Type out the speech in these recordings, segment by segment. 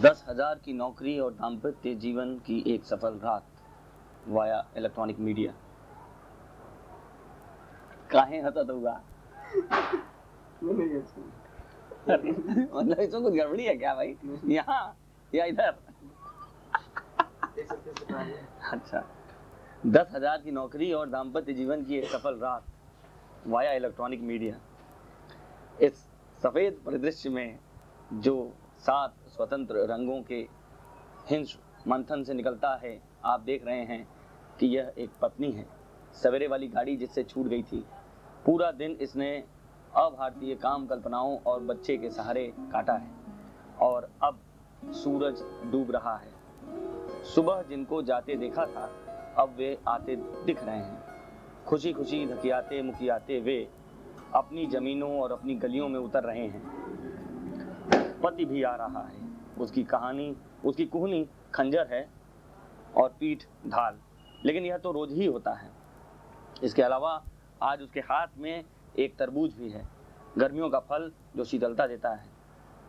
दस हज़ार की नौकरी और दाम्पत्य जीवन की एक सफल रात वाया इलेक्ट्रॉनिक मीडिया काहे हंसत होगा मतलब इसमें कुछ गड़बड़ी है क्या भाई? यहाँ? या इधर? अच्छा। दस हज़ार की नौकरी और दाम्पत्य जीवन की एक सफल रात वाया इलेक्ट्रॉनिक मीडिया इस सफ़ेद परिदृश्य में जो सात स्वतंत्र रंगों के हिंस मंथन से निकलता है। आप देख रहे हैं कि यह एक पत्नी है। सवेरे वाली गाड़ी जिससे छूट गई थी। पूरा दिन इसने अभारतीय काम कल्पनाओं और बच्चे के सहारे काटा है और अब सूरज डूब रहा है। सुबह जिनको जाते देखा था, अब वे आते दिख रहे हैं। खुशी खुशी धकियाते मुखियाते वे अपनी जमीनों और अपनी गलियों में उतर रहे हैं। पति भी आ रहा है। उसकी कहानी, उसकी कुहनी खंजर है और पीठ ढाल। लेकिन यह तो रोज ही होता है। इसके अलावा आज उसके हाथ में एक तरबूज भी है। गर्मियों का फल जो शीतलता देता है।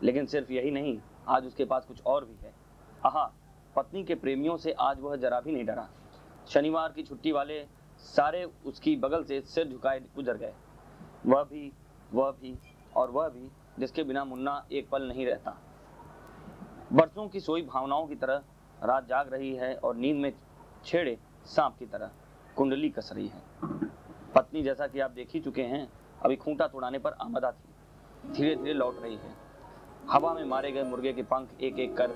लेकिन सिर्फ़ यही नहीं, आज उसके पास कुछ और भी है। आहा, पत्नी के प्रेमियों से आज वह जरा भी नहीं डरा। शनिवार की छुट्टी वाले सारे उसकी बगल से सिर झुकाए गुजर गए। वह भी वह भी और वह भी जिसके बिना मुन्ना एक पल नहीं रहता। बरसों की सोई भावनाओं की तरह रात जाग रही है और नींद में छेड़े सांप की तरह कुंडली कस रही है। पत्नी जैसा कि आप देख ही चुके हैं, अभी खूंटा तोड़ाने पर आमदा थी। धीरे धीरे लौट रही है। हवा में मारे गए मुर्गे के पंख एक एक कर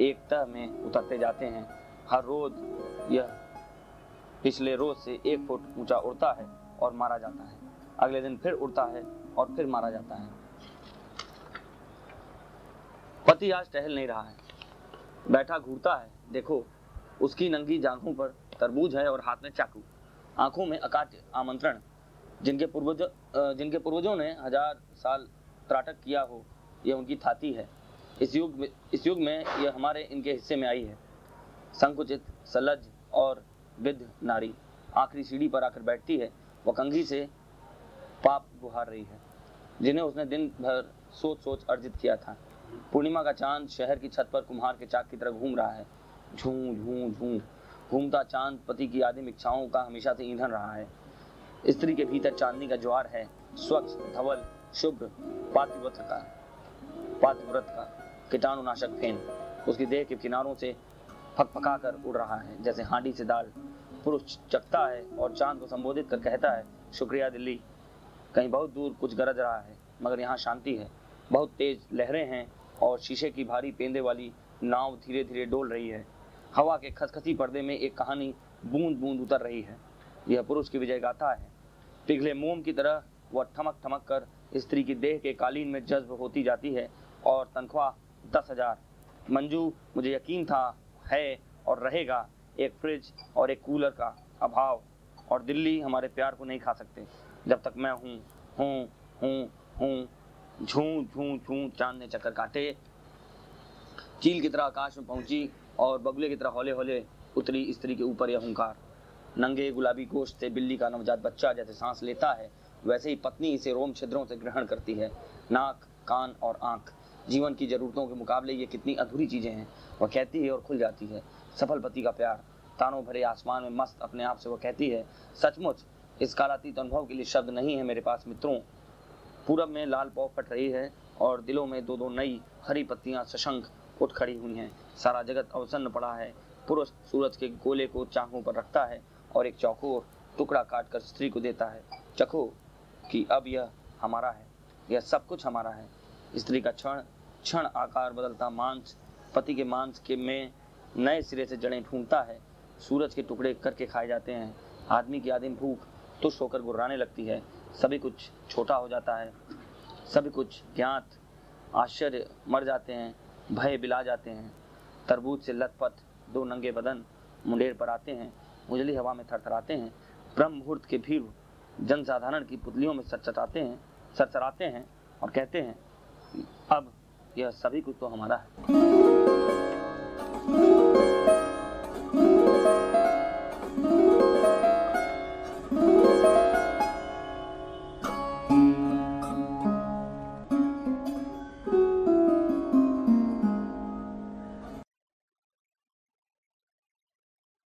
एक तह में उतरते जाते हैं। हर रोज यह पिछले रोज से एक फुट ऊँचा उड़ता है और मारा जाता है। अगले दिन फिर उड़ता है और फिर मारा जाता है। पति आज टहल नहीं रहा है। बैठा घूरता है। देखो, उसकी नंगी जांघों पर तरबूज है और हाथ में चाकू। आँखों में अकाट्य आमंत्रण। जिनके पूर्वज जिनके पूर्वजों ने हज़ार साल त्राटक किया हो, यह उनकी थाती है। इस युग में, इस युग में यह हमारे इनके हिस्से में आई है। संकुचित सलज और विध नारी आखिरी सीढ़ी पर आकर बैठती है। वह कंघी से पाप गुहार रही है, जिन्हें उसने दिन भर सोच सोच अर्जित किया था। पूर्णिमा का चाँद शहर की छत पर कुम्हार के चाक की तरह घूम रहा है। झूं झूं झूं घूमता चाँद, पति की आदिम इच्छाओं का हमेशा से ईंधन रहा है। स्त्री के भीतर चांदनी का ज्वार है। स्वच्छ, धवल शुभ्र पातिव्रत का। पातिव्रत का कीटाणुनाशक फेन। उसकी देह के किनारों से फकफका कर उड़ रहा है। जैसे हांडी से दाल पुरुष चकता है और चाँद को संबोधित कर कहता है, शुक्रिया दिल्ली। कहीं बहुत दूर कुछ गरज रहा है, मगर यहाँ शांति है। बहुत तेज लहरें हैं और शीशे की भारी पेंदे वाली नाव धीरे धीरे डोल रही है। हवा के खसखसी पर्दे में एक कहानी बूंद बूंद उतर रही है। यह पुरुष की विजय गाथा है। पिघले मोम की तरह वह ठमक ठमक कर स्त्री की देह के कालीन में जज्ब होती जाती है और तनख्वाह दस हज़ार। मंजू, मुझे यकीन था, है और रहेगा एक फ्रिज और एक कूलर का अभाव और दिल्ली हमारे प्यार को नहीं खा सकते। जब तक मैं हूँ हूँ हूँ हूँ झूं झूं झूं, चाँद ने चक्कर काटे। चील की तरह आकाश में पहुँची और बगुले की तरह हौले हौले उतरी स्त्री के ऊपर यह हुंकार। नंगे गुलाबी गोश्त से बिल्ली का नवजात बच्चा जैसे सांस लेता है, वैसे ही पत्नी इसे रोम छिद्रों से ग्रहण करती है। नाक, कान और आँख, जीवन की जरूरतों के मुकाबले ये कितनी अधूरी चीज़ें हैं। वह कहती है और खुल जाती है, सफल पति का प्यार। तानों भरे आसमान में मस्त अपने आप से वह कहती है, सचमुच, इस कालातीत अनुभव के लिए शब्द नहीं है मेरे पास मित्रों। पूरब में लाल पौ फट रही है और दिलों में दो दो नई हरी पत्तियाँ सशंक उठ खड़ी हुई हैं। सारा जगत अवसन्न पड़ा है। पुरुष सूरज के गोले को चाहों पर रखता है और एक चौकोर टुकड़ा काट कर स्त्री को देता है। चखो कि अब यह हमारा है। यह सब कुछ हमारा है। स्त्री का क्षण क्षण आकार बदलता मांस, पति के मांस के में नए सिरे से जड़ें ढूंढता है। सूरज के टुकड़े करके खाए जाते हैं। आदमी की आदिम भूख तुष होकर गुर्राने लगती है। सभी कुछ छोटा हो जाता है, सभी कुछ ज्ञात, आश्चर्य मर जाते हैं, भय बिला जाते हैं। तरबूज से लथपथ, दो नंगे बदन मुंडेर पर आते हैं, उजली हवा में थरथराते हैं, ब्रह्म मुहूर्त के भीड़ जनसाधारण की पुतलियों में सरचटाते हैं सरचराते हैं और कहते हैं, अब यह सभी कुछ तो हमारा है।